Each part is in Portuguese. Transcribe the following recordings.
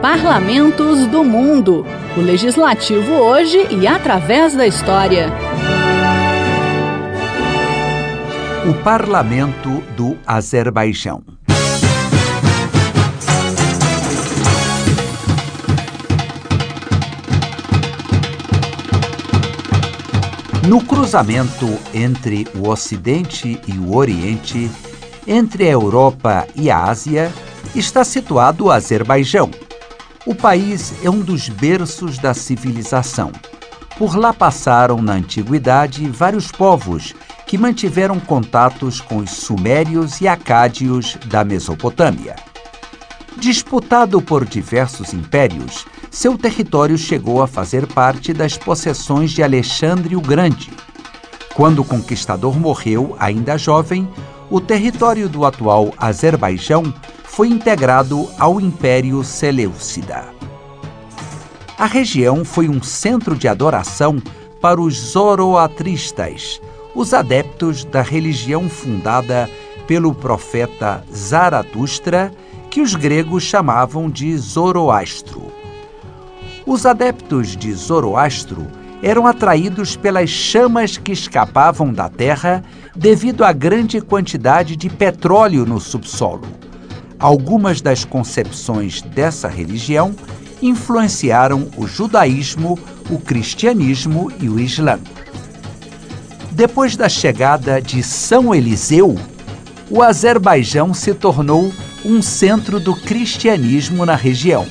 Parlamentos do Mundo. O legislativo hoje e através da história. O Parlamento do Azerbaijão. No cruzamento entre o Ocidente e o Oriente, entre a Europa e a Ásia, está situado o Azerbaijão. O país é um dos berços da civilização. Por lá passaram na antiguidade vários povos que mantiveram contatos com os sumérios e acádios da Mesopotâmia. Disputado por diversos impérios, seu território chegou a fazer parte das possessões de Alexandre o Grande. Quando o conquistador morreu, ainda jovem, o território do atual Azerbaijão foi integrado ao Império Seleucida. A região foi um centro de adoração para os zoroatristas, os adeptos da religião fundada pelo profeta Zaratustra, que os gregos chamavam de Zoroastro. Os adeptos de Zoroastro eram atraídos pelas chamas que escapavam da terra devido à grande quantidade de petróleo no subsolo. Algumas das concepções dessa religião influenciaram o judaísmo, o cristianismo e o islã. Depois da chegada de São Eliseu, o Azerbaijão se tornou um centro do cristianismo na região.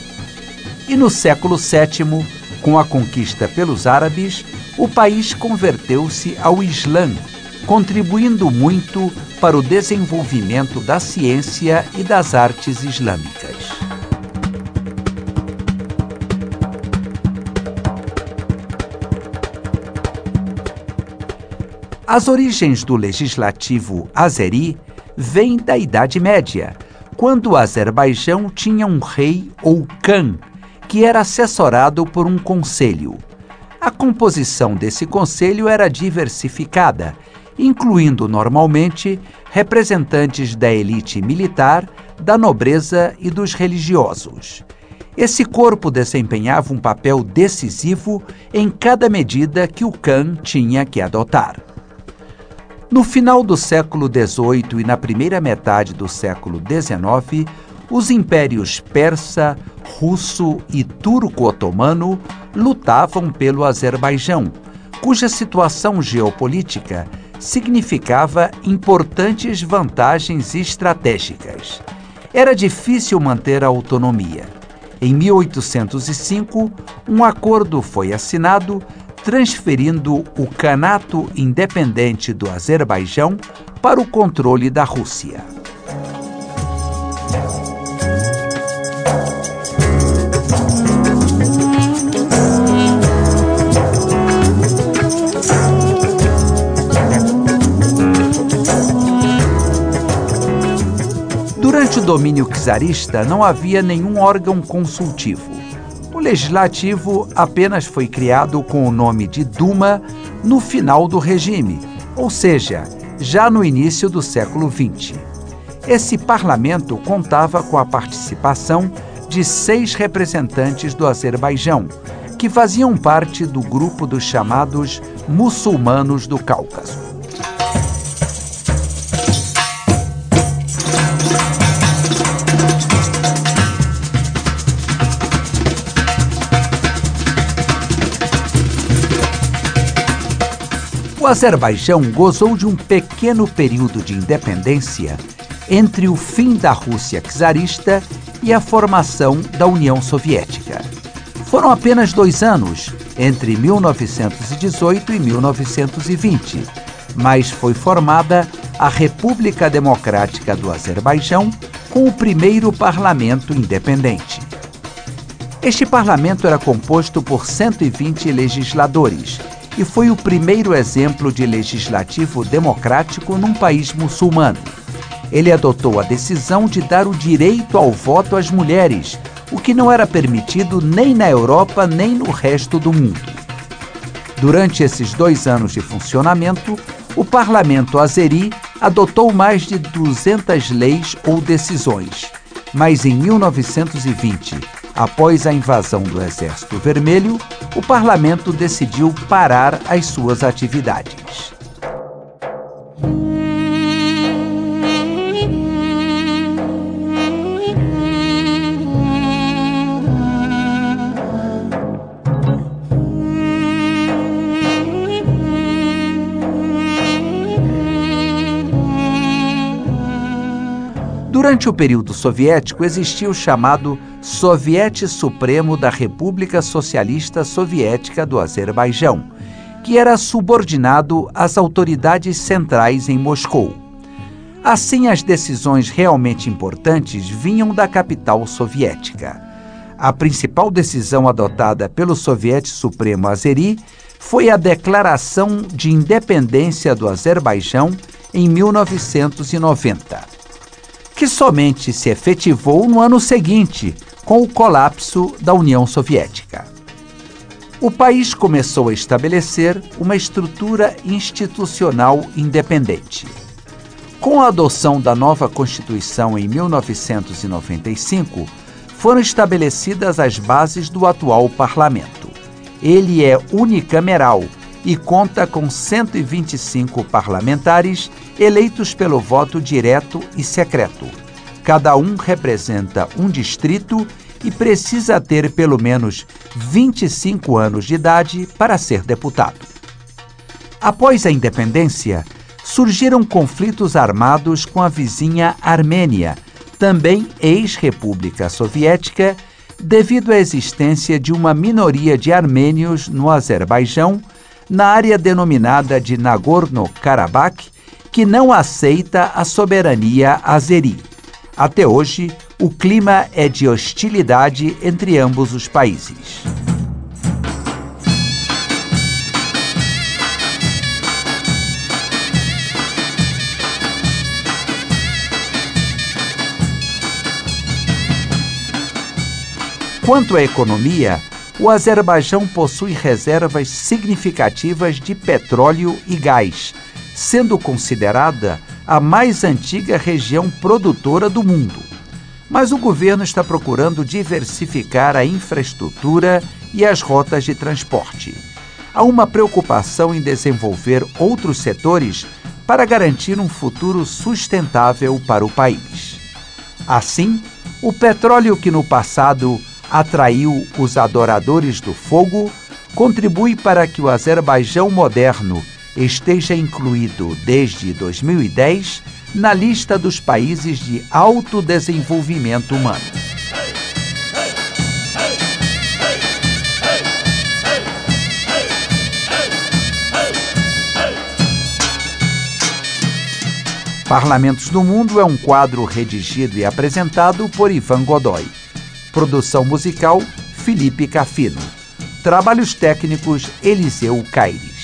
E no século VII, com a conquista pelos árabes, o país converteu-se ao Islã, contribuindo muito para o desenvolvimento da ciência e das artes islâmicas. As origens do legislativo azeri vêm da Idade Média, quando o Azerbaijão tinha um rei ou khan, que era assessorado por um conselho. A composição desse conselho era diversificada, incluindo normalmente representantes da elite militar, da nobreza e dos religiosos. Esse corpo desempenhava um papel decisivo em cada medida que o Khan tinha que adotar. No final do século XVIII e na primeira metade do século XIX, os impérios persa, russo e turco-otomano lutavam pelo Azerbaijão, cuja situação geopolítica significava importantes vantagens estratégicas. Era difícil manter a autonomia. Em 1805, um acordo foi assinado transferindo o Canato Independente do Azerbaijão para o controle da Rússia. Durante o domínio czarista não havia nenhum órgão consultivo. O legislativo apenas foi criado com o nome de Duma no final do regime, ou seja, já no início do século XX. Esse parlamento contava com a participação de seis representantes do Azerbaijão, que faziam parte do grupo dos chamados muçulmanos do Cáucaso. Azerbaijão gozou de um pequeno período de independência entre o fim da Rússia czarista e a formação da União Soviética. Foram apenas dois anos, entre 1918 e 1920, mas foi formada a República Democrática do Azerbaijão com o primeiro parlamento independente. Este parlamento era composto por 120 legisladores e foi o primeiro exemplo de legislativo democrático num país muçulmano. Ele adotou a decisão de dar o direito ao voto às mulheres, o que não era permitido nem na Europa nem no resto do mundo. Durante esses dois anos de funcionamento, o parlamento azeri adotou mais de 200 leis ou decisões. Mas em 1920, Após a invasão do Exército Vermelho, o parlamento decidiu parar as suas atividades. Durante o período soviético existia o chamado Soviete Supremo da República Socialista Soviética do Azerbaijão, que era subordinado às autoridades centrais em Moscou. Assim, as decisões realmente importantes vinham da capital soviética. A principal decisão adotada pelo Soviete Supremo Azeri foi a Declaração de Independência do Azerbaijão em 1990 que somente se efetivou no ano seguinte, com o colapso da União Soviética. O país começou a estabelecer uma estrutura institucional independente. Com a adoção da nova Constituição em 1995, foram estabelecidas as bases do atual parlamento. Ele é unicameral e conta com 125 parlamentares eleitos pelo voto direto e secreto. Cada um representa um distrito e precisa ter pelo menos 25 anos de idade para ser deputado. Após a independência, surgiram conflitos armados com a vizinha Armênia, também ex-república soviética, devido à existência de uma minoria de armênios no Azerbaijão na área denominada de Nagorno-Karabakh, que não aceita a soberania azeri. Até hoje, o clima é de hostilidade entre ambos os países. Quanto à economia, o Azerbaijão possui reservas significativas de petróleo e gás, sendo considerada a mais antiga região produtora do mundo. Mas o governo está procurando diversificar a infraestrutura e as rotas de transporte. Há uma preocupação em desenvolver outros setores para garantir um futuro sustentável para o país. Assim, o petróleo que no passado atraiu os adoradores do fogo, contribui para que o Azerbaijão moderno esteja incluído desde 2010 na lista dos países de alto desenvolvimento humano. Parlamentos do Mundo é um quadro redigido e apresentado por Ivan Godoy. Produção musical: Felipe Cafino. Trabalhos técnicos: Eliseu Caires.